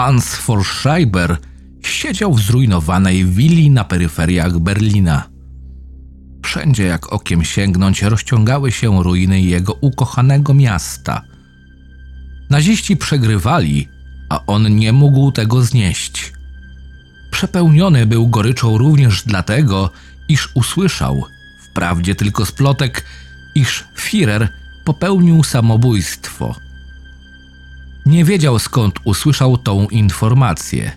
Hans Forschreiber siedział w zrujnowanej willi na peryferiach Berlina. Wszędzie jak okiem sięgnąć rozciągały się ruiny jego ukochanego miasta. Naziści przegrywali, a on nie mógł tego znieść. Przepełniony był goryczą również dlatego, iż usłyszał, wprawdzie tylko z plotek, iż Führer popełnił samobójstwo. Nie wiedział skąd usłyszał tą informację.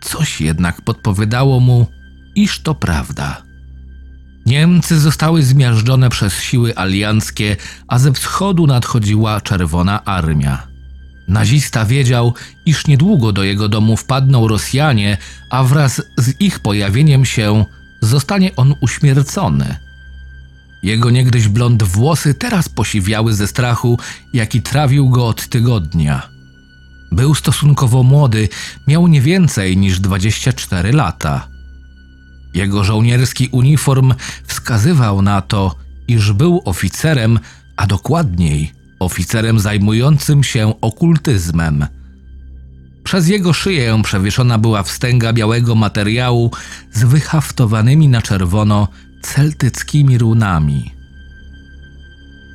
Coś jednak podpowiadało mu, iż to prawda. Niemcy zostały zmiażdżone przez siły alianckie, a ze wschodu nadchodziła Czerwona Armia. Nazista wiedział, iż niedługo do jego domu wpadną Rosjanie, a wraz z ich pojawieniem się zostanie on uśmiercony. Jego niegdyś blond włosy teraz posiwiały ze strachu, jaki trawił go od tygodnia. Był stosunkowo młody, miał nie więcej niż 24 lata. Jego żołnierski uniform wskazywał na to, iż był oficerem, a dokładniej oficerem zajmującym się okultyzmem. Przez jego szyję przewieszona była wstęga białego materiału z wyhaftowanymi na czerwono celtyckimi runami.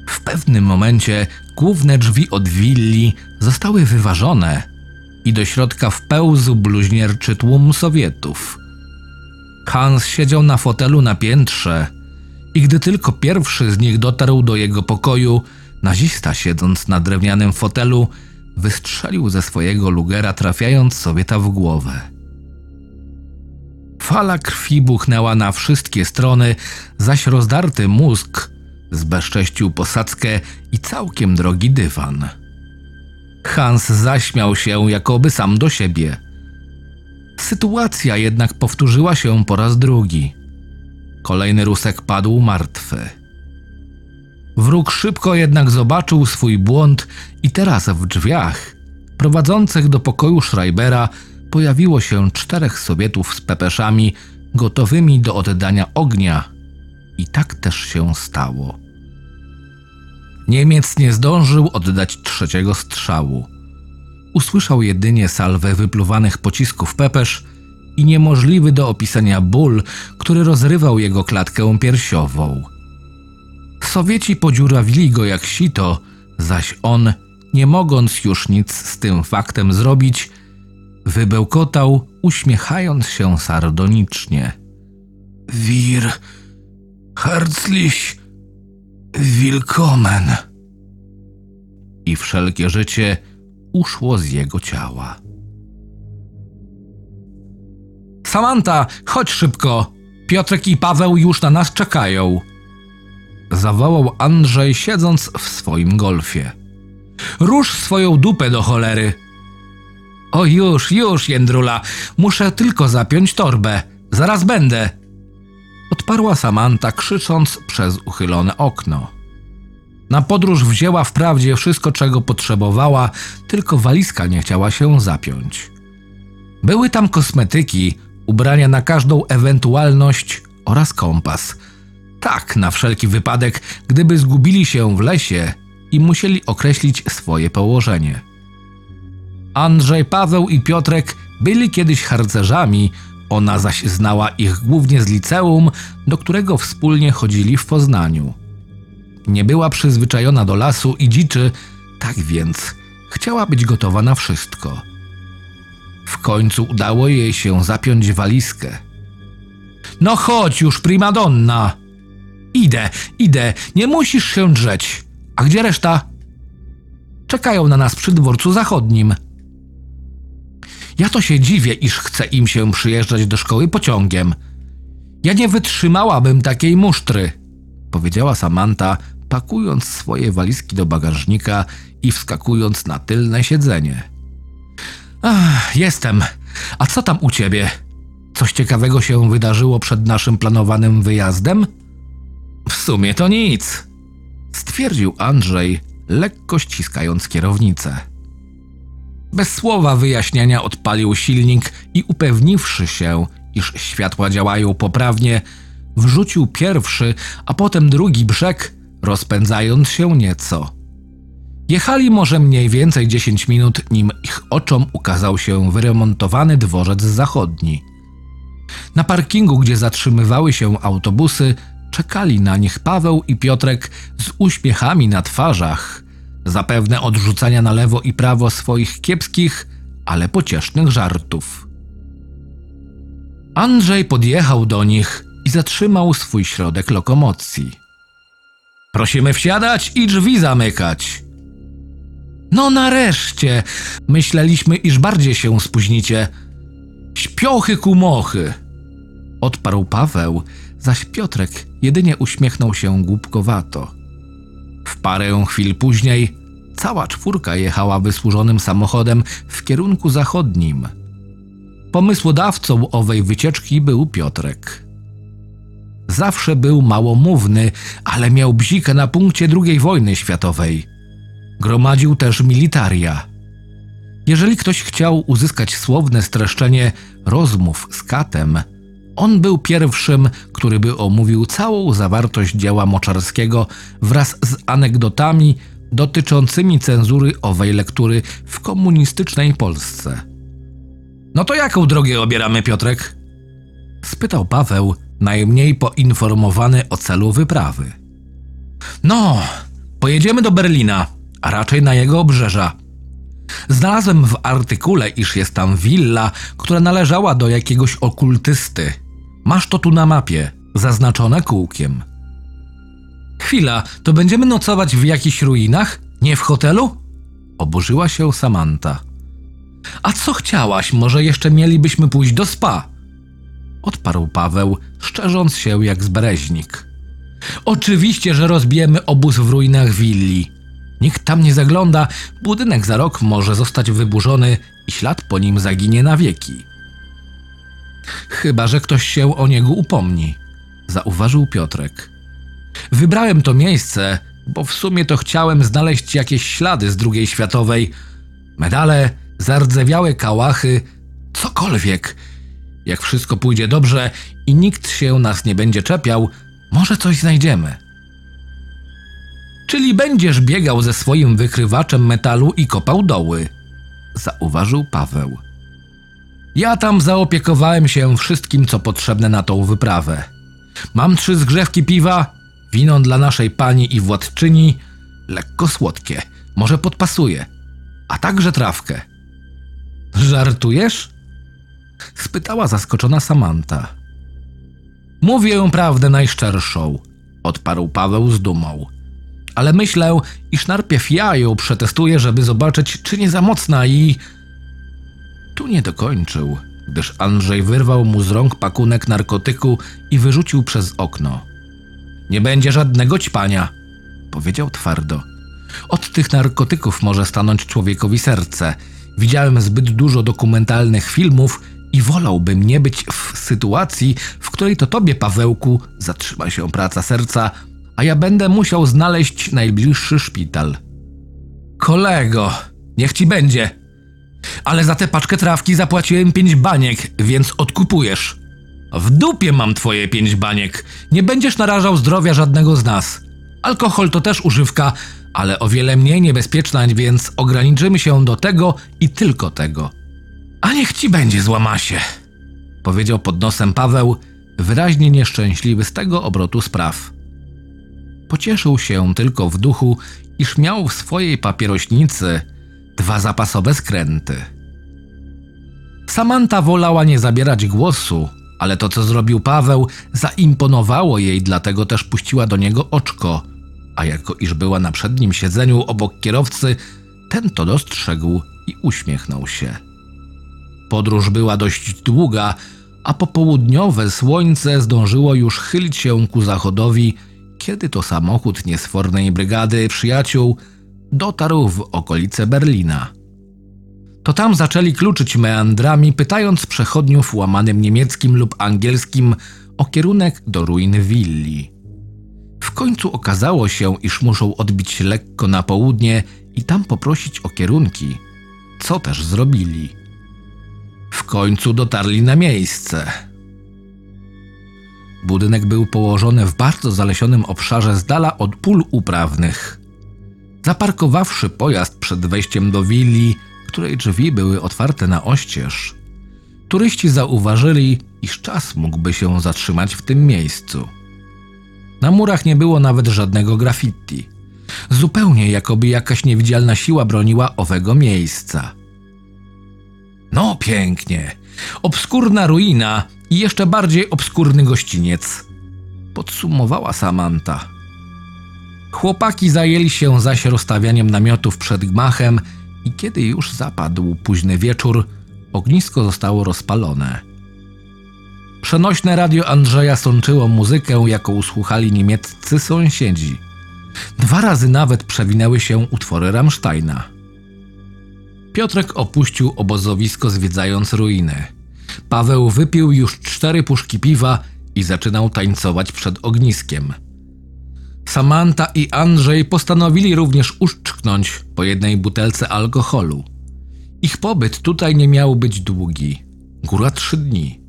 W pewnym momencie główne drzwi od willi zostały wyważone i do środka wpełzł bluźnierczy tłum Sowietów. Hans siedział na fotelu na piętrze i gdy tylko pierwszy z nich dotarł do jego pokoju, nazista siedząc na drewnianym fotelu wystrzelił ze swojego lugera, trafiając Sowieta w głowę. Fala krwi buchnęła na wszystkie strony, zaś rozdarty mózg zbezcześcił posadzkę i całkiem drogi dywan. Hans zaśmiał się, jakoby sam do siebie. Sytuacja jednak powtórzyła się po raz drugi. Kolejny Rusek padł martwy. Wróg szybko jednak zobaczył swój błąd i teraz w drzwiach prowadzących do pokoju Schreibera pojawiło się czterech Sowietów z pepeszami gotowymi do oddania ognia. I tak też się stało. Niemiec nie zdążył oddać trzeciego strzału. Usłyszał jedynie salwę wypluwanych pocisków pepesz i niemożliwy do opisania ból, który rozrywał jego klatkę piersiową. Sowieci podziurawili go jak sito, zaś on, nie mogąc już nic z tym faktem zrobić, wybełkotał, uśmiechając się sardonicznie. Wir, herzlich, willkommen. I wszelkie życie uszło z jego ciała. Samanta, chodź szybko! Piotrek i Paweł już na nas czekają. Zawołał Andrzej, siedząc w swoim golfie. Rusz swoją dupę do cholery. O już, już, Jędrula, muszę tylko zapiąć torbę. Zaraz będę. Odparła Samanta, krzycząc przez uchylone okno. Na podróż wzięła wprawdzie wszystko, czego potrzebowała, tylko walizka nie chciała się zapiąć. Były tam kosmetyki, ubrania na każdą ewentualność oraz kompas. Tak, na wszelki wypadek, gdyby zgubili się w lesie i musieli określić swoje położenie. Andrzej, Paweł i Piotrek byli kiedyś harcerzami, ona zaś znała ich głównie z liceum, do którego wspólnie chodzili w Poznaniu. Nie była przyzwyczajona do lasu i dziczy, tak więc chciała być gotowa na wszystko. W końcu udało jej się zapiąć walizkę. No chodź już, primadonna! Idę, idę, nie musisz się drzeć. A gdzie reszta? Czekają na nas przy dworcu zachodnim. Ja to się dziwię, iż chce im się przyjeżdżać do szkoły pociągiem. Ja nie wytrzymałabym takiej musztry, powiedziała Samanta, pakując swoje walizki do bagażnika i wskakując na tylne siedzenie. Ach, jestem. A co tam u ciebie? Coś ciekawego się wydarzyło przed naszym planowanym wyjazdem? W sumie to nic, stwierdził Andrzej, lekko ściskając kierownicę. Bez słowa wyjaśniania odpalił silnik i upewniwszy się, iż światła działają poprawnie, wrzucił pierwszy, a potem drugi brzeg, rozpędzając się nieco. Jechali może mniej więcej 10 minut, nim ich oczom ukazał się wyremontowany dworzec zachodni. Na parkingu, gdzie zatrzymywały się autobusy, czekali na nich Paweł i Piotrek z uśmiechami na twarzach, zapewne odrzucania na lewo i prawo swoich kiepskich, ale pociesznych żartów. Andrzej podjechał do nich i zatrzymał swój środek lokomocji. Prosimy wsiadać i drzwi zamykać. No nareszcie! Myśleliśmy, iż bardziej się spóźnicie. Śpiochy kumochy! Odparł Paweł, zaś Piotrek jedynie uśmiechnął się głupkowato. W parę chwil później cała czwórka jechała wysłużonym samochodem w kierunku zachodnim. Pomysłodawcą owej wycieczki był Piotrek. Zawsze był małomówny, ale miał bzikę na punkcie II wojny światowej. Gromadził też militaria. Jeżeli ktoś chciał uzyskać słowne streszczenie rozmów z katem, on był pierwszym, który by omówił całą zawartość dzieła Moczarskiego wraz z anegdotami dotyczącymi cenzury owej lektury w komunistycznej Polsce. No to jaką drogę obieramy, Piotrek? spytał Paweł, najmniej poinformowany o celu wyprawy. No, pojedziemy do Berlina, a raczej na jego obrzeża. Znalazłem w artykule, iż jest tam willa, która należała do jakiegoś okultysty. Masz to tu na mapie, zaznaczone kółkiem. Chwila, to będziemy nocować w jakichś ruinach? Nie w hotelu? Oburzyła się Samanta. A co chciałaś? Może jeszcze mielibyśmy pójść do spa? Odparł Paweł, szczerząc się jak zbreźnik. Oczywiście, że rozbijemy obóz w ruinach willi. Nikt tam nie zagląda, budynek za rok może zostać wyburzony i ślad po nim zaginie na wieki. Chyba, że ktoś się o niego upomni, zauważył Piotrek. Wybrałem to miejsce, bo w sumie to chciałem znaleźć jakieś ślady z II światowej. Medale, zardzewiałe kałachy, cokolwiek. Jak wszystko pójdzie dobrze i nikt się nas nie będzie czepiał, może coś znajdziemy. Czyli będziesz biegał ze swoim wykrywaczem metalu i kopał doły, zauważył Paweł. Ja tam zaopiekowałem się wszystkim, co potrzebne na tą wyprawę. Mam trzy zgrzewki piwa, wino dla naszej pani i władczyni, lekko słodkie, może podpasuje, a także trawkę. Żartujesz? spytała zaskoczona Samanta. Mówię prawdę najszczerszą, odparł Paweł z dumą. Ale myślę, iż najpierw ja ją przetestuję, żeby zobaczyć, czy nie za mocna i... Tu nie dokończył, gdyż Andrzej wyrwał mu z rąk pakunek narkotyku i wyrzucił przez okno. Nie będzie żadnego ćpania, powiedział twardo. Od tych narkotyków może stanąć człowiekowi serce. Widziałem zbyt dużo dokumentalnych filmów i wolałbym nie być w sytuacji, w której to tobie, Pawełku, zatrzyma się praca serca, a ja będę musiał znaleźć najbliższy szpital. Kolego, niech ci będzie. Ale za tę paczkę trawki zapłaciłem pięć baniek, więc odkupujesz. W dupie mam twoje pięć baniek. Nie będziesz narażał zdrowia żadnego z nas. Alkohol to też używka, ale o wiele mniej niebezpieczna, więc ograniczymy się do tego i tylko tego. A niech ci będzie złamasie, powiedział pod nosem Paweł, wyraźnie nieszczęśliwy z tego obrotu spraw. Pocieszył się tylko w duchu, iż miał w swojej papierośnicy dwa zapasowe skręty. Samanta wolała nie zabierać głosu, ale to, co zrobił Paweł, zaimponowało jej, dlatego też puściła do niego oczko, a jako iż była na przednim siedzeniu obok kierowcy, ten to dostrzegł i uśmiechnął się. Podróż była dość długa, a popołudniowe słońce zdążyło już chylić się ku zachodowi, kiedy to samochód niesfornej brygady przyjaciół dotarł w okolice Berlina. To tam zaczęli kluczyć meandrami, pytając przechodniów łamanym niemieckim lub angielskim o kierunek do ruin willi. W końcu okazało się, iż muszą odbić lekko na południe i tam poprosić o kierunki, co też zrobili. W końcu dotarli na miejsce. Budynek był położony w bardzo zalesionym obszarze z dala od pól uprawnych. Zaparkowawszy pojazd przed wejściem do willi, której drzwi były otwarte na oścież, turyści zauważyli, iż czas mógłby się zatrzymać w tym miejscu. Na murach nie było nawet żadnego graffiti. Zupełnie jakoby jakaś niewidzialna siła broniła owego miejsca. No pięknie. Obskurna ruina i jeszcze bardziej obskurny gościniec. Podsumowała Samantha. Chłopaki zajęli się zaś rozstawianiem namiotów przed gmachem i kiedy już zapadł późny wieczór, ognisko zostało rozpalone. Przenośne radio Andrzeja sączyło muzykę, jaką słuchali niemieccy sąsiedzi. Dwa razy nawet przewinęły się utwory Rammsteina. Piotrek opuścił obozowisko zwiedzając ruiny. Paweł wypił już cztery puszki piwa i zaczynał tańcować przed ogniskiem. Samanta i Andrzej postanowili również uszczknąć po jednej butelce alkoholu. Ich pobyt tutaj nie miał być długi. Góra trzy dni.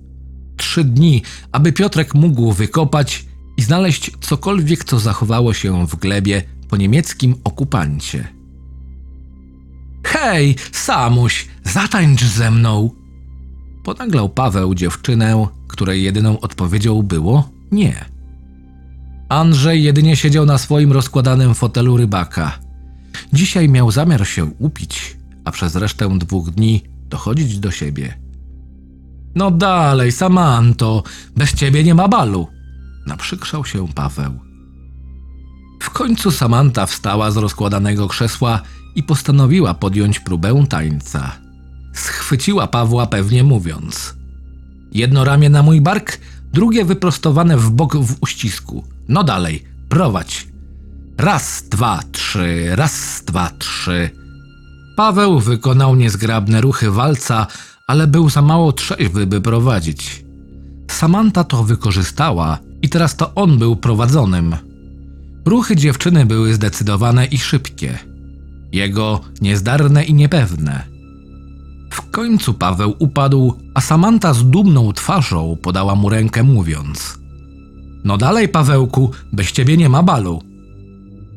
Trzy dni, aby Piotrek mógł wykopać i znaleźć cokolwiek, co zachowało się w glebie po niemieckim okupancie. Hej, Samuś, zatańcz ze mną! Ponaglał Paweł dziewczynę, której jedyną odpowiedzią było nie. Andrzej jedynie siedział na swoim rozkładanym fotelu rybaka. Dzisiaj miał zamiar się upić, a przez resztę dwóch dni dochodzić do siebie. No dalej, Samanto, bez ciebie nie ma balu, naprzykrzał się Paweł. W końcu Samanta wstała z rozkładanego krzesła i postanowiła podjąć próbę tańca. Schwyciła Pawła pewnie mówiąc: Jedno ramię na mój bark, drugie wyprostowane w bok w uścisku. No dalej, prowadź. Raz, dwa, trzy, raz, dwa, trzy. Paweł wykonał niezgrabne ruchy walca, ale był za mało trzeźwy, by prowadzić. Samanta to wykorzystała i teraz to on był prowadzonym. Ruchy dziewczyny były zdecydowane i szybkie. Jego niezdarne i niepewne. W końcu Paweł upadł, a Samanta z dumną twarzą podała mu rękę, mówiąc: No dalej, Pawełku, bez ciebie nie ma balu.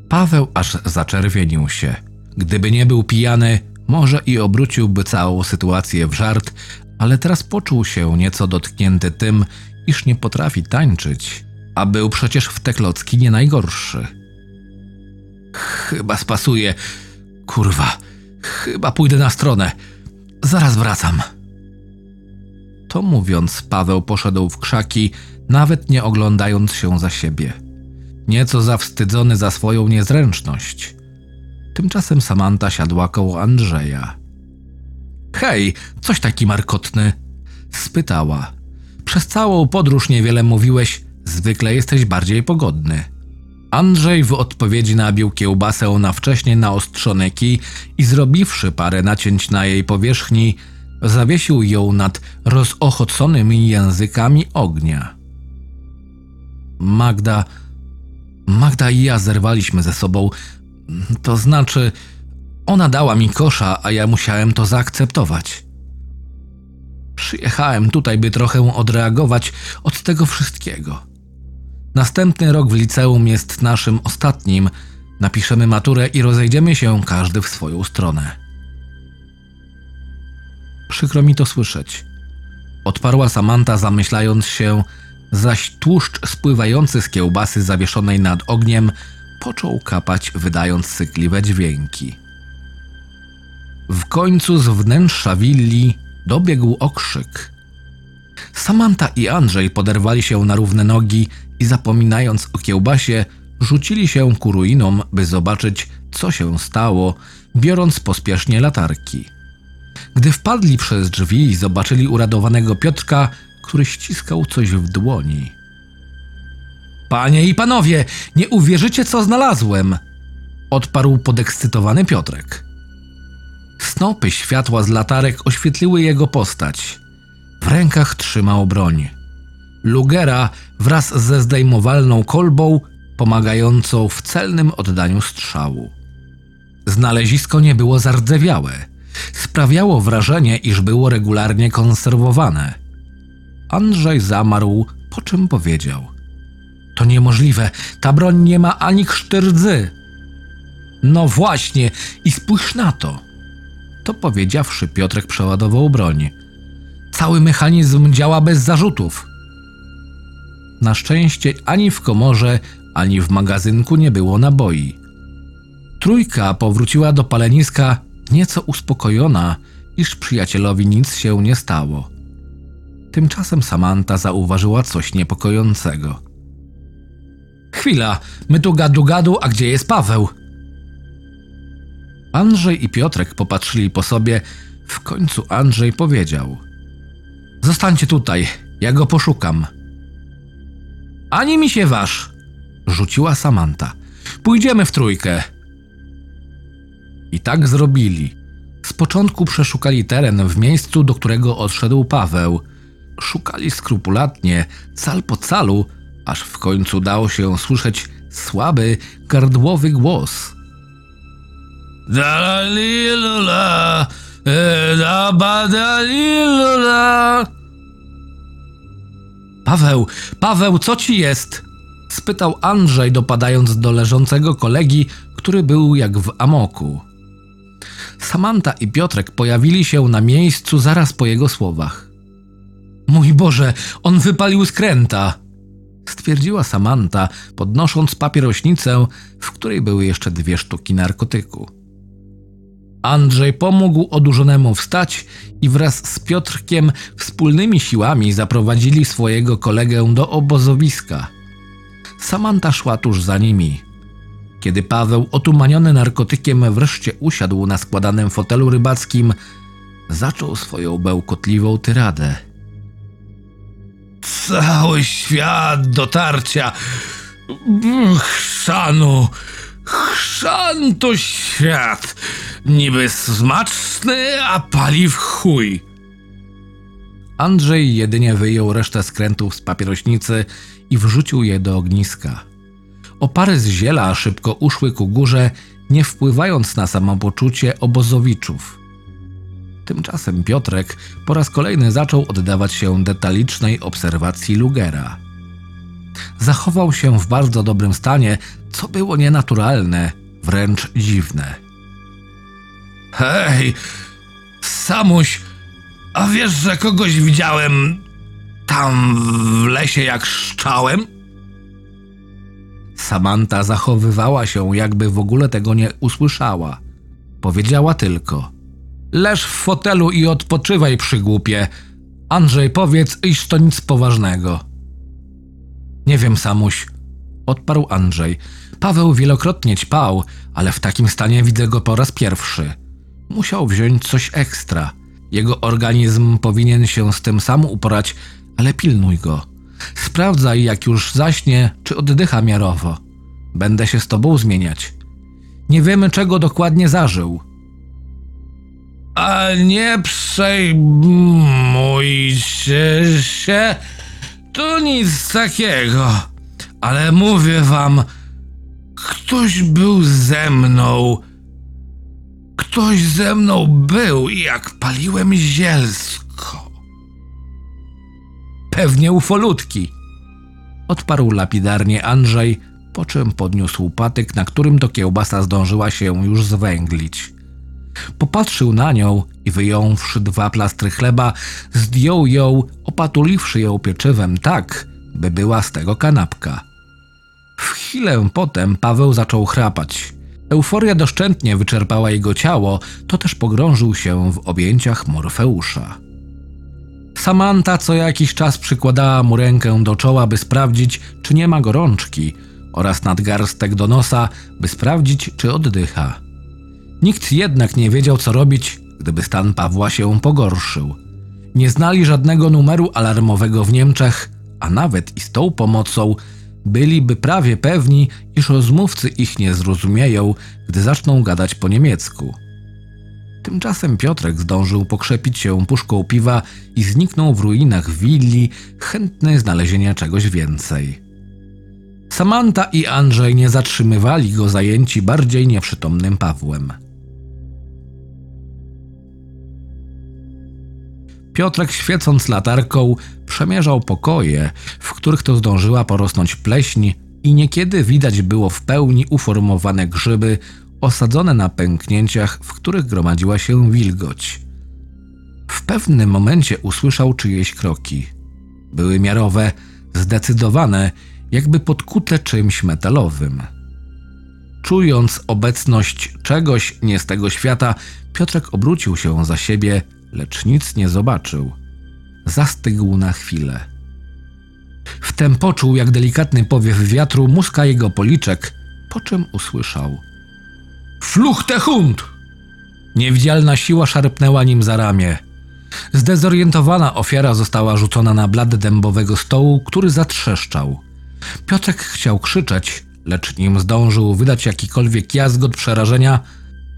Paweł aż zaczerwienił się. Gdyby nie był pijany, może i obróciłby całą sytuację w żart, ale teraz poczuł się nieco dotknięty tym, iż nie potrafi tańczyć, a był przecież w te klocki nie najgorszy. Chyba spasuje. Kurwa, chyba pójdę na stronę. Zaraz wracam. To mówiąc, Paweł poszedł w krzaki, nawet nie oglądając się za siebie. Nieco zawstydzony za swoją niezręczność. Tymczasem Samanta siadła koło Andrzeja. Hej, coś taki markotny? spytała. Przez całą podróż niewiele mówiłeś, zwykle jesteś bardziej pogodny. Andrzej w odpowiedzi nabił kiełbasę na wcześnie naostrzony kij i zrobiwszy parę nacięć na jej powierzchni, zawiesił ją nad rozochoconymi językami ognia. Magda, Magda i ja zerwaliśmy ze sobą, to znaczy, ona dała mi kosza, a ja musiałem to zaakceptować. Przyjechałem tutaj, by trochę odreagować od tego wszystkiego. Następny rok w liceum jest naszym ostatnim. Napiszemy maturę i rozejdziemy się każdy w swoją stronę. Przykro mi to słyszeć. Odparła Samanta, zamyślając się, zaś tłuszcz spływający z kiełbasy zawieszonej nad ogniem począł kapać, wydając sykliwe dźwięki. W końcu z wnętrza willi dobiegł okrzyk. Samanta i Andrzej poderwali się na równe nogi i zapominając o kiełbasie, rzucili się ku ruinom, by zobaczyć, co się stało, biorąc pospiesznie latarki. Gdy wpadli przez drzwi, zobaczyli uradowanego Piotrka, który ściskał coś w dłoni. Panie i panowie, nie uwierzycie, co znalazłem! odparł podekscytowany Piotrek. Snopy światła z latarek oświetliły jego postać. W rękach trzymał broń. Lugera wraz ze zdejmowalną kolbą, pomagającą w celnym oddaniu strzału. Znalezisko nie było zardzewiałe. Sprawiało wrażenie, iż było regularnie konserwowane. Andrzej zamarł, po czym powiedział: To niemożliwe, ta broń nie ma ani krzty rdzy. No właśnie, i spójrz na to. To powiedziawszy, Piotrek przeładował broń. Cały mechanizm działa bez zarzutów. Na szczęście ani w komorze, ani w magazynku nie było naboi. Trójka powróciła do paleniska nieco uspokojona, iż przyjacielowi nic się nie stało. Tymczasem Samanta zauważyła coś niepokojącego. Chwila, my tu gadu gadu, a gdzie jest Paweł? Andrzej i Piotrek popatrzyli po sobie. W końcu Andrzej powiedział: Zostańcie tutaj, ja go poszukam. Ani mi się waż, rzuciła Samanta. Pójdziemy w trójkę. I tak zrobili. Z początku przeszukali teren w miejscu, do którego odszedł Paweł. Szukali skrupulatnie, cal po calu, aż w końcu dało się słyszeć słaby, gardłowy głos. E. Paweł, Paweł, co ci jest? spytał Andrzej, dopadając do leżącego kolegi, który był jak w amoku. Samanta i Piotrek pojawili się na miejscu zaraz po jego słowach. Mój Boże, on wypalił skręta! stwierdziła Samanta, podnosząc papierośnicę, w której były jeszcze dwie sztuki narkotyku. Andrzej pomógł odurzonemu wstać i wraz z Piotrkiem wspólnymi siłami zaprowadzili swojego kolegę do obozowiska. Samanta szła tuż za nimi. Kiedy Paweł, otumaniony narkotykiem, wreszcie usiadł na składanym fotelu rybackim, zaczął swoją bełkotliwą tyradę. Cały świat dotarcia. Chrzanu, chrzan to świat. Niby smaczny, a pali w chuj. Andrzej jedynie wyjął resztę skrętów z papierośnicy i wrzucił je do ogniska. Opary z ziela szybko uszły ku górze, nie wpływając na samopoczucie obozowiczów. Tymczasem Piotrek po raz kolejny zaczął oddawać się detalicznej obserwacji Lugera. Zachował się w bardzo dobrym stanie, co było nienaturalne, wręcz dziwne. Hej, Samuś, a wiesz, że kogoś widziałem tam w lesie jak szczałem? Samanta zachowywała się, jakby w ogóle tego nie usłyszała. Powiedziała tylko: Leż w fotelu i odpoczywaj, przygłupie. Andrzej, powiedz, iż to nic poważnego. Nie wiem, Samuś, odparł Andrzej. Paweł wielokrotnie ćpał, ale w takim stanie widzę go po raz pierwszy. Musiał wziąć coś ekstra. Jego organizm powinien się z tym sam uporać, ale pilnuj go. Sprawdzaj, jak już zaśnie, czy oddycha miarowo. Będę się z tobą zmieniać. Nie wiemy, czego dokładnie zażył. A nie przejmujcie się, to nic takiego. Ale mówię wam, ktoś był ze mną. Ktoś ze mną był, jak paliłem zielsko. Pewnie ufolutki. Odparł lapidarnie Andrzej, po czym podniósł patyk, na którym to kiełbasa zdążyła się już zwęglić. Popatrzył na nią i wyjąwszy dwa plastry chleba, zdjął ją, opatuliwszy ją pieczywem tak, by była z tego kanapka. W chwilę potem Paweł zaczął chrapać. Euforia doszczętnie wyczerpała jego ciało, to też pogrążył się w objęciach Morfeusza. Samanta co jakiś czas przykładała mu rękę do czoła, by sprawdzić, czy nie ma gorączki, oraz nadgarstek do nosa, by sprawdzić, czy oddycha. Nikt jednak nie wiedział, co robić, gdyby stan Pawła się pogorszył. Nie znali żadnego numeru alarmowego w Niemczech, a nawet i z tą pomocą byliby prawie pewni, iż rozmówcy ich nie zrozumieją, gdy zaczną gadać po niemiecku. Tymczasem Piotrek zdążył pokrzepić się puszką piwa i zniknął w ruinach willi, chętny znalezienia czegoś więcej. Samanta i Andrzej nie zatrzymywali go zajęci bardziej nieprzytomnym Pawłem. Piotrek świecąc latarką przemierzał pokoje, w których to zdążyła porosnąć pleśń i niekiedy widać było w pełni uformowane grzyby osadzone na pęknięciach, w których gromadziła się wilgoć. W pewnym momencie usłyszał czyjeś kroki. Były miarowe, zdecydowane, jakby podkute czymś metalowym. Czując obecność czegoś nie z tego świata, Piotrek obrócił się za siebie, lecz nic nie zobaczył. Zastygł na chwilę. Wtem poczuł, jak delikatny powiew wiatru muska jego policzek, po czym usłyszał: Fluchte hund! Niewidzialna siła szarpnęła nim za ramię. Zdezorientowana ofiara została rzucona na blat dębowego stołu, który zatrzeszczał. Piotrek chciał krzyczeć, lecz nim zdążył wydać jakikolwiek jazgot przerażenia,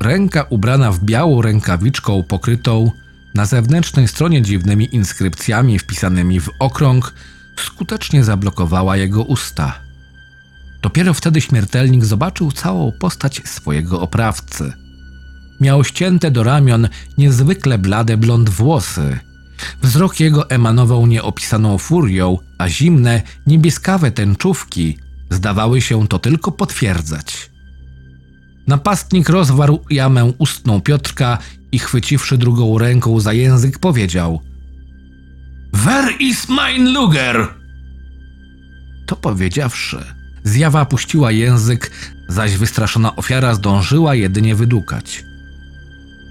ręka ubrana w białą rękawiczką pokrytą na zewnętrznej stronie dziwnymi inskrypcjami wpisanymi w okrąg skutecznie zablokowała jego usta. Dopiero wtedy śmiertelnik zobaczył całą postać swojego oprawcy. Miał ścięte do ramion niezwykle blade blond włosy. Wzrok jego emanował nieopisaną furią, a zimne, niebieskawe tęczówki zdawały się to tylko potwierdzać. Napastnik rozwarł jamę ustną Piotrka i chwyciwszy drugą ręką za język powiedział Where is mein Luger? To powiedziawszy, zjawa puściła język, zaś wystraszona ofiara zdążyła jedynie wydukać.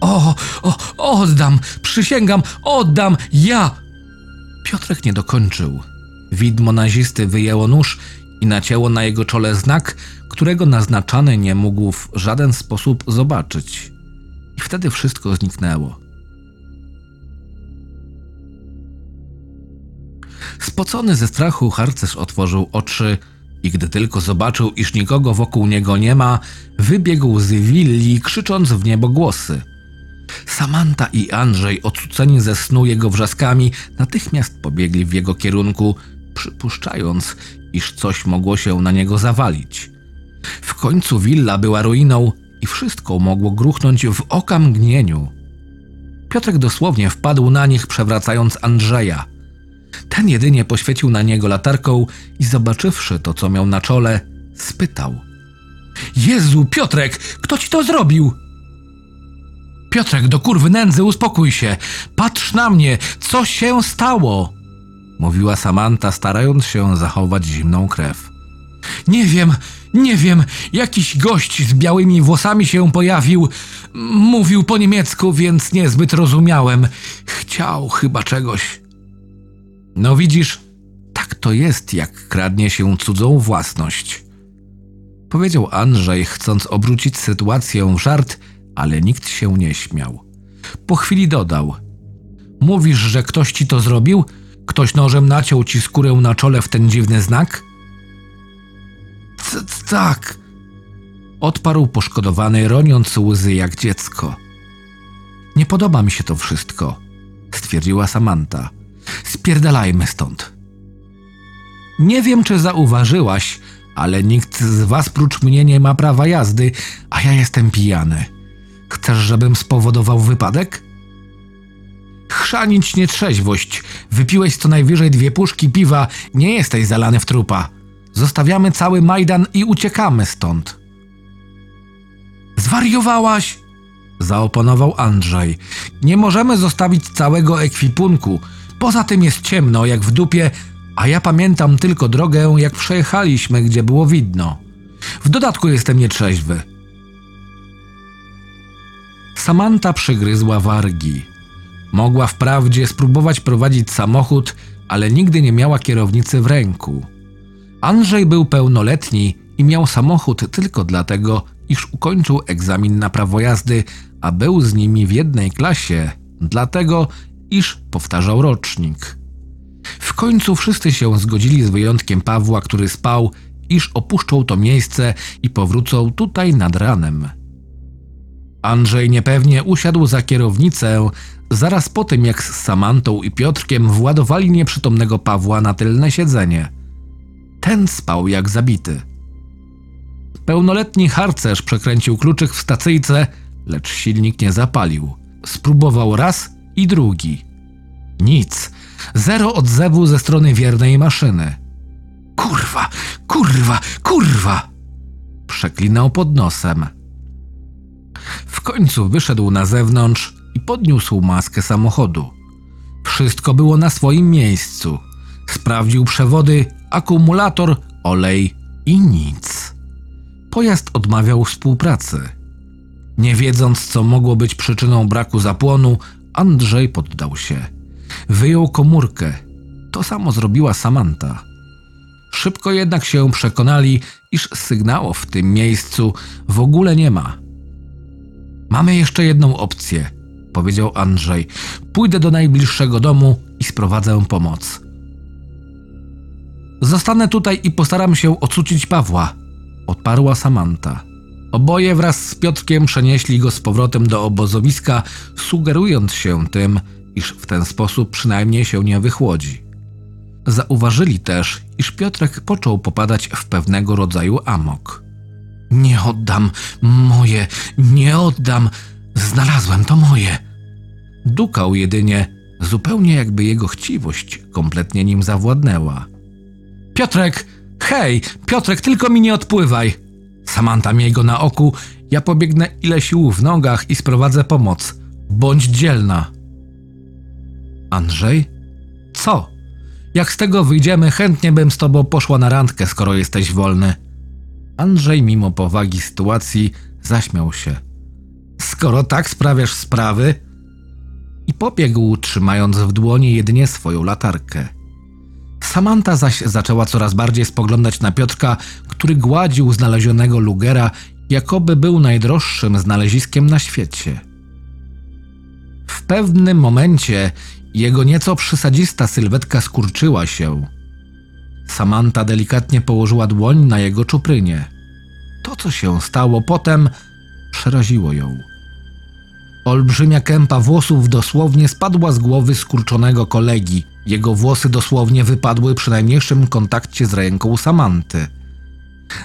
O, o, oddam, przysięgam, oddam, ja! Piotrek nie dokończył. Widmo nazisty wyjęło nóż i nacięło na jego czole znak, którego naznaczany nie mógł w żaden sposób zobaczyć. I wtedy wszystko zniknęło. Spocony ze strachu harcerz otworzył oczy i gdy tylko zobaczył, iż nikogo wokół niego nie ma, wybiegł z willi, krzycząc w niebo głosy. Samanta i Andrzej, odrzuceni ze snu jego wrzaskami, natychmiast pobiegli w jego kierunku, przypuszczając, iż coś mogło się na niego zawalić. W końcu willa była ruiną i wszystko mogło gruchnąć w oka mgnieniu. Piotrek dosłownie wpadł na nich, przewracając Andrzeja. Ten jedynie poświecił na niego latarką i zobaczywszy to, co miał na czole, spytał: Jezu, Piotrek, kto ci to zrobił? Piotrek, do kurwy nędzy, uspokój się. Patrz na mnie, co się stało? Mówiła Samanta, starając się zachować zimną krew. Nie wiem, nie wiem, jakiś gość z białymi włosami się pojawił. Mówił po niemiecku, więc niezbyt rozumiałem. Chciał chyba czegoś. No widzisz, tak to jest, jak kradnie się cudzą własność. Powiedział Andrzej, chcąc obrócić sytuację w żart, ale nikt się nie śmiał. Po chwili dodał: Mówisz, że ktoś ci to zrobił? Ktoś nożem naciął ci skórę na czole w ten dziwny znak? Tak. Odparł poszkodowany, roniąc łzy jak dziecko. Nie podoba mi się to wszystko, stwierdziła Samanta. Spierdalajmy stąd. Nie wiem, czy zauważyłaś, ale nikt z was prócz mnie nie ma prawa jazdy, a ja jestem pijany. Chcesz, żebym spowodował wypadek? Chrzanić nietrzeźwość. Wypiłeś co najwyżej dwie puszki piwa, nie jesteś zalany w trupa. Zostawiamy cały Majdan i uciekamy stąd. Zwariowałaś? Zaoponował Andrzej. Nie możemy zostawić całego ekwipunku. Poza tym jest ciemno, jak w dupie, a ja pamiętam tylko drogę, jak przejechaliśmy, gdzie było widno. W dodatku jestem nietrzeźwy. Samanta przygryzła wargi. Mogła wprawdzie spróbować prowadzić samochód, ale nigdy nie miała kierownicy w ręku. Andrzej był pełnoletni i miał samochód tylko dlatego, iż ukończył egzamin na prawo jazdy, a był z nimi w jednej klasie, dlatego, iż powtarzał rocznik. W końcu wszyscy się zgodzili z wyjątkiem Pawła, który spał, iż opuszczą to miejsce i powrócą tutaj nad ranem. Andrzej niepewnie usiadł za kierownicę, zaraz po tym jak z Samantą i Piotrkiem władowali nieprzytomnego Pawła na tylne siedzenie. Ten spał jak zabity. Pełnoletni harcerz przekręcił kluczyk w stacyjce, lecz silnik nie zapalił. Spróbował raz i drugi. Nic. Zero odzewu ze strony wiernej maszyny. Kurwa, kurwa, kurwa! Przeklinał pod nosem. Końcu wyszedł na zewnątrz i podniósł maskę samochodu. Wszystko było na swoim miejscu. Sprawdził przewody, akumulator, olej i nic. Pojazd odmawiał współpracy. Nie wiedząc, co mogło być przyczyną braku zapłonu, Andrzej poddał się. Wyjął komórkę. To samo zrobiła Samanta. Szybko jednak się przekonali, iż sygnału w tym miejscu w ogóle nie ma. Mamy jeszcze jedną opcję, powiedział Andrzej. Pójdę do najbliższego domu i sprowadzę pomoc. Zostanę tutaj i postaram się ocucić Pawła, odparła Samanta. Oboje wraz z Piotrkiem przenieśli go z powrotem do obozowiska, sugerując się tym, iż w ten sposób przynajmniej się nie wychłodzi. Zauważyli też, iż Piotrek począł popadać w pewnego rodzaju amok. Nie oddam, moje, nie oddam, znalazłem to moje. Dukał jedynie, zupełnie jakby jego chciwość kompletnie nim zawładnęła. Piotrek, hej, Piotrek, tylko mi nie odpływaj. Samanta miej go na oku, ja pobiegnę ile sił w nogach i sprowadzę pomoc. Bądź dzielna. Andrzej? Co? Jak z tego wyjdziemy, chętnie bym z tobą poszła na randkę, skoro jesteś wolny. Andrzej, mimo powagi sytuacji, zaśmiał się. Skoro tak sprawiasz sprawy. I pobiegł, trzymając w dłoni jedynie swoją latarkę. Samanta zaś zaczęła coraz bardziej spoglądać na Piotrka, który gładził znalezionego Lugera, jakoby był najdroższym znaleziskiem na świecie. W pewnym momencie jego nieco przysadzista sylwetka skurczyła się. Samanta delikatnie położyła dłoń na jego czuprynie. To, co się stało potem, przeraziło ją. Olbrzymia kępa włosów dosłownie spadła z głowy skurczonego kolegi. Jego włosy dosłownie wypadły przy najmniejszym kontakcie z ręką Samanty.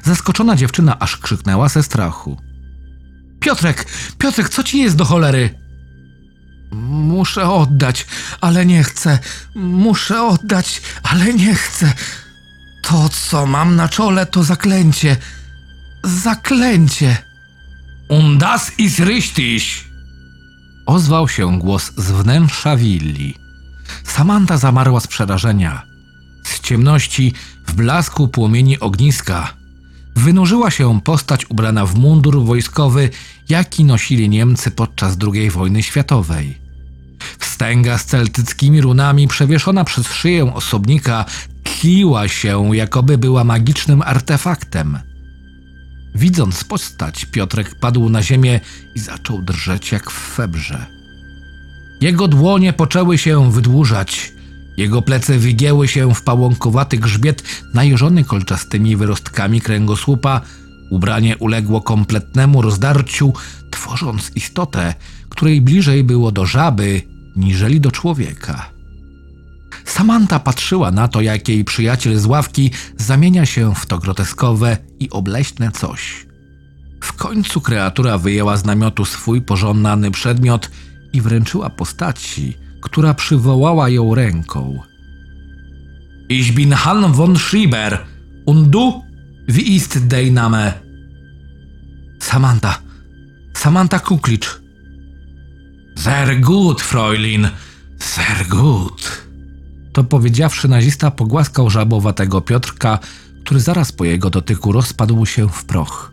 Zaskoczona dziewczyna aż krzyknęła ze strachu. Piotrek, Piotrek, co ci jest do cholery? Muszę oddać, ale nie chcę. Muszę oddać, ale nie chcę. To, co mam na czole, to zaklęcie. Zaklęcie. Und das ist richtig. Ozwał się głos z wnętrza willi. Samanta zamarła z przerażenia. Z ciemności, w blasku płomieni ogniska, wynurzyła się postać ubrana w mundur wojskowy, jaki nosili Niemcy podczas II wojny światowej. Wstęga z celtyckimi runami przewieszona przez szyję osobnika tliła się, jakoby była magicznym artefaktem. Widząc postać, Piotrek padł na ziemię i zaczął drżeć jak w febrze. Jego dłonie poczęły się wydłużać. Jego plece wygięły się w pałąkowaty grzbiet najeżony kolczastymi wyrostkami kręgosłupa. Ubranie uległo kompletnemu rozdarciu, tworząc istotę, której bliżej było do żaby niżeli do człowieka. Samanta patrzyła na to, jak jej przyjaciel z ławki zamienia się w to groteskowe i obleśne coś. W końcu kreatura wyjęła z namiotu swój pożądany przedmiot i wręczyła postaci, która przywołała ją ręką. Ich bin Han von Schieber und du, wie ist dein Name? Samantha. Samantha Kuklicz. Sehr gut, Fräulin, sehr gut. To powiedziawszy, nazista pogłaskał żabowatego Piotrka, który zaraz po jego dotyku rozpadł się w proch.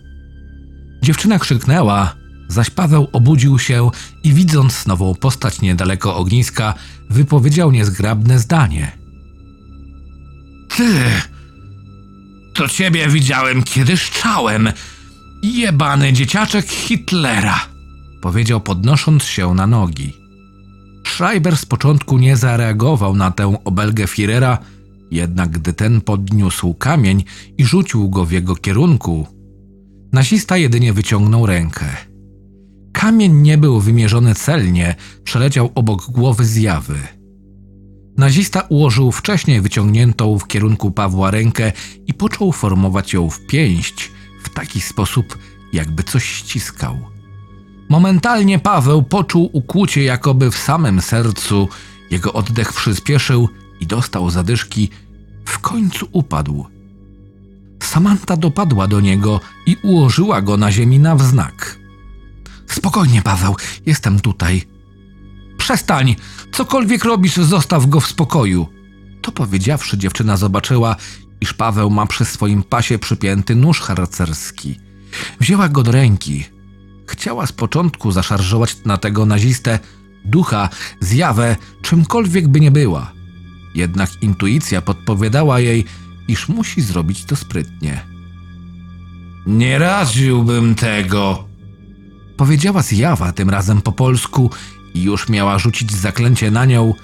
Dziewczyna krzyknęła, zaś Paweł obudził się i widząc nową postać niedaleko ogniska, wypowiedział niezgrabne zdanie. Ty! To ciebie widziałem, kiedy szczałem. Jebany dzieciaczek Hitlera! Powiedział podnosząc się na nogi. Schreiber z początku nie zareagował na tę obelgę Führera, jednak gdy ten podniósł kamień i rzucił go w jego kierunku, nazista jedynie wyciągnął rękę. Kamień nie był wymierzony celnie, przeleciał obok głowy zjawy. Nazista ułożył wcześniej wyciągniętą w kierunku Pawła rękę i począł formować ją w pięść w taki sposób, jakby coś ściskał. Momentalnie Paweł poczuł ukłucie jakoby w samym sercu, jego oddech przyspieszył i dostał zadyszki, w końcu upadł. Samanta dopadła do niego i ułożyła go na ziemi na wznak. Spokojnie, Paweł, jestem tutaj. Przestań! Cokolwiek robisz, zostaw go w spokoju. To powiedziawszy, dziewczyna zobaczyła, iż Paweł ma przy swoim pasie przypięty nóż harcerski. Wzięła go do ręki. Chciała z początku zaszarżować na tego nazistę ducha, zjawę, czymkolwiek by nie była. Jednak intuicja podpowiadała jej, iż musi zrobić to sprytnie. Nie raziłbym tego, powiedziała zjawa tym razem po polsku i już miała rzucić zaklęcie na nią,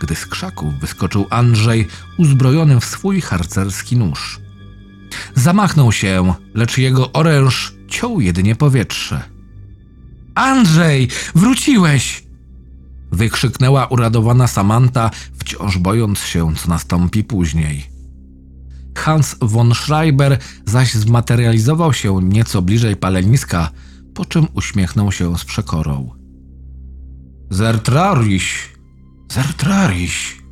gdy z krzaków wyskoczył Andrzej uzbrojony w swój harcerski nóż. Zamachnął się, lecz jego oręż ciął jedynie powietrze. Andrzej, wróciłeś! Wykrzyknęła uradowana Samanta, wciąż bojąc się, co nastąpi później. Hans von Schreiber zaś zmaterializował się nieco bliżej paleniska, po czym uśmiechnął się z przekorą. Zertrariś, zertrariś,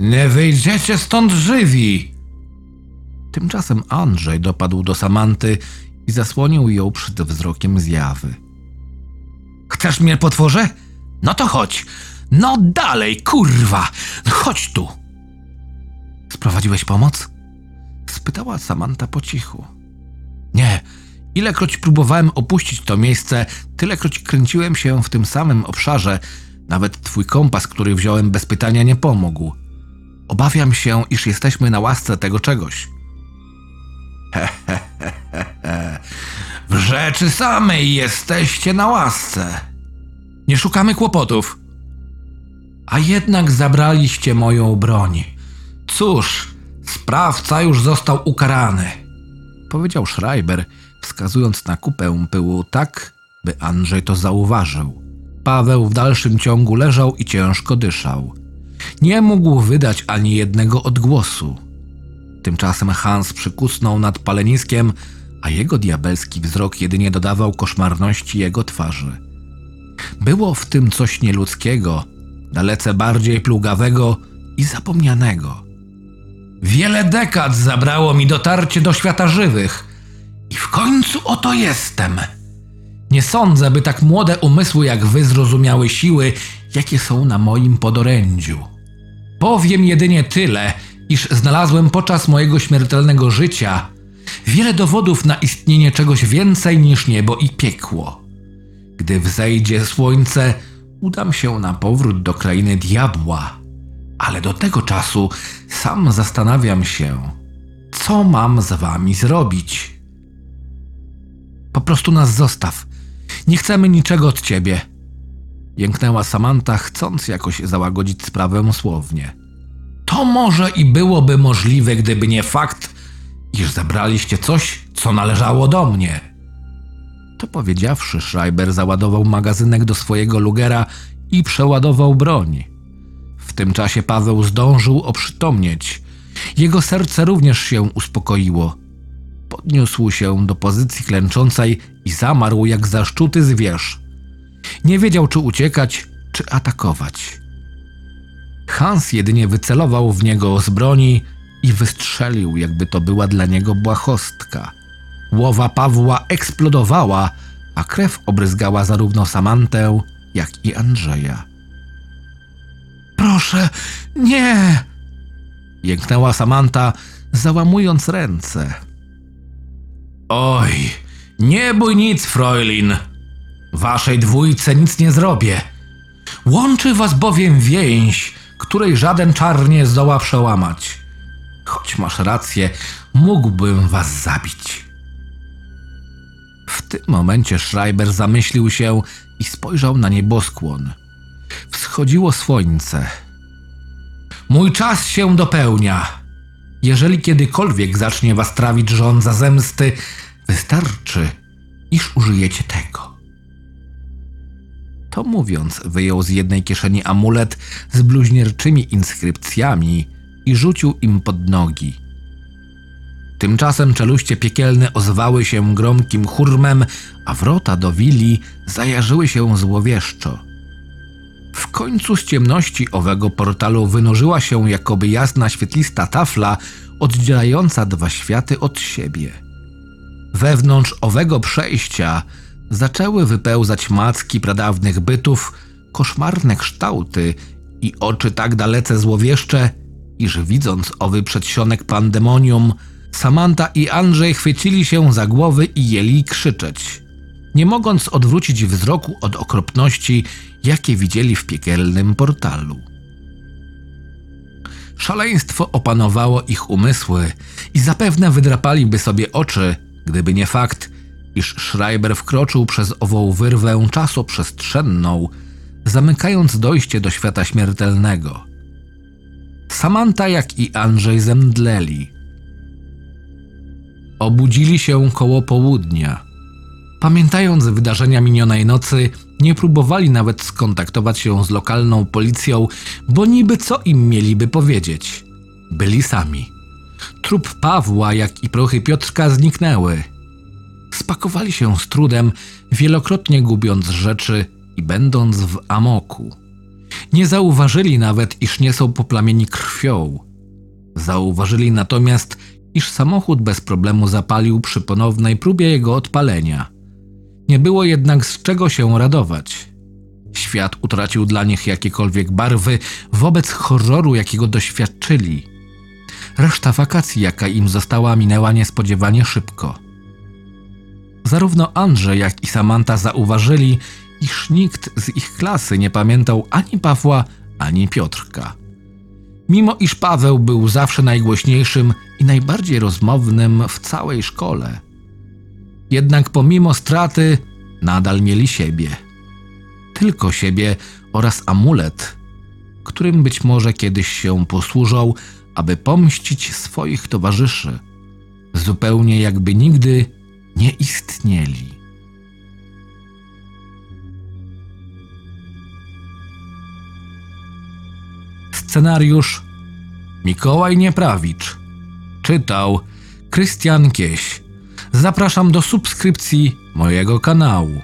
nie wyjdziecie stąd żywi! Tymczasem Andrzej dopadł do Samanty i zasłonił ją przed wzrokiem zjawy. Chcesz mnie, potworze? No to chodź. No dalej, kurwa! Chodź tu! Sprowadziłeś pomoc? Spytała Samanta po cichu. Nie. Ilekroć próbowałem opuścić to miejsce, tylekroć kręciłem się w tym samym obszarze. Nawet twój kompas, który wziąłem bez pytania, nie pomógł. Obawiam się, iż jesteśmy na łasce tego czegoś. W rzeczy samej jesteście na łasce. Nie szukamy kłopotów. A jednak zabraliście moją broń. Cóż, sprawca już został ukarany, powiedział Schreiber, wskazując na kupę pyłu tak, by Andrzej to zauważył. Paweł w dalszym ciągu leżał i ciężko dyszał. Nie mógł wydać ani jednego odgłosu. Tymczasem Hans przykusnął nad paleniskiem, a jego diabelski wzrok jedynie dodawał koszmarności jego twarzy. Było w tym coś nieludzkiego, dalece bardziej plugawego i zapomnianego. Wiele dekad zabrało mi dotarcie do świata żywych i w końcu oto jestem. Nie sądzę, by tak młode umysły jak wy zrozumiały siły, jakie są na moim podorędziu. Powiem jedynie tyle, iż znalazłem podczas mojego śmiertelnego życia wiele dowodów na istnienie czegoś więcej niż niebo i piekło. Gdy wzejdzie słońce, udam się na powrót do krainy diabła, ale do tego czasu sam zastanawiam się, co mam z wami zrobić. Po prostu nas zostaw. Nie chcemy niczego od ciebie. Jęknęła Samanta, chcąc jakoś załagodzić sprawę słownie. To może i byłoby możliwe, gdyby nie fakt, iż zabraliście coś, co należało do mnie. To powiedziawszy, Schreiber załadował magazynek do swojego lugera i przeładował broń. W tym czasie Paweł zdążył oprzytomnieć. Jego serce również się uspokoiło. Podniósł się do pozycji klęczącej i zamarł jak zaszczuty zwierz. Nie wiedział, czy uciekać, czy atakować. Hans jedynie wycelował w niego z broni i wystrzelił, jakby to była dla niego błahostka. Głowa Pawła eksplodowała, a krew obryzgała zarówno Samantę, jak i Andrzeja. Proszę, nie! Jęknęła Samanta, załamując ręce. Oj, nie bój nic, Fräulin. Waszej dwójce nic nie zrobię. Łączy was bowiem więź, której żaden czar nie zdoła przełamać. Choć masz rację, mógłbym was zabić. W tym momencie Schreiber zamyślił się i spojrzał na nieboskłon. Wschodziło słońce. Mój czas się dopełnia. Jeżeli kiedykolwiek zacznie was trawić żądza zemsty, wystarczy, iż użyjecie tego. To mówiąc, wyjął z jednej kieszeni amulet z bluźnierczymi inskrypcjami i rzucił im pod nogi. Tymczasem czeluście piekielne ozwały się gromkim hurmem, a wrota do willi zajarzyły się złowieszczo. W końcu z ciemności owego portalu wynurzyła się jakoby jasna świetlista tafla oddzielająca dwa światy od siebie. Wewnątrz owego przejścia zaczęły wypełzać macki pradawnych bytów, koszmarne kształty i oczy tak dalece złowieszcze, iż widząc owy przedsionek pandemonium, Samanta i Andrzej chwycili się za głowy i jeli krzyczeć, nie mogąc odwrócić wzroku od okropności, jakie widzieli w piekielnym portalu. Szaleństwo opanowało ich umysły i zapewne wydrapaliby sobie oczy, gdyby nie fakt, iż Schreiber wkroczył przez ową wyrwę czasoprzestrzenną, zamykając dojście do świata śmiertelnego. Samanta, jak i Andrzej zemdleli. Obudzili się koło południa. Pamiętając wydarzenia minionej nocy, nie próbowali nawet skontaktować się z lokalną policją, bo niby co im mieliby powiedzieć. Byli sami. Trup Pawła, jak i prochy Piotrka zniknęły. Spakowali się z trudem, wielokrotnie gubiąc rzeczy i będąc w amoku. Nie zauważyli nawet, iż nie są poplamieni krwią. Zauważyli natomiast, iż samochód bez problemu zapalił przy ponownej próbie jego odpalenia. Nie było jednak z czego się radować. Świat utracił dla nich jakiekolwiek barwy wobec horroru, jakiego doświadczyli. Reszta wakacji, jaka im została, minęła niespodziewanie szybko. Zarówno Andrzej, jak i Samanta zauważyli, iż nikt z ich klasy nie pamiętał ani Pawła, ani Piotrka. Mimo iż Paweł był zawsze najgłośniejszym i najbardziej rozmownym w całej szkole. Jednak pomimo straty nadal mieli siebie. Tylko siebie oraz amulet, którym być może kiedyś się posłużą, aby pomścić swoich towarzyszy, zupełnie jakby nigdy nie istnieli. Scenariusz Mikołaj Nieprawicz. Czytał Krystian Kieś. Zapraszam do subskrypcji mojego kanału.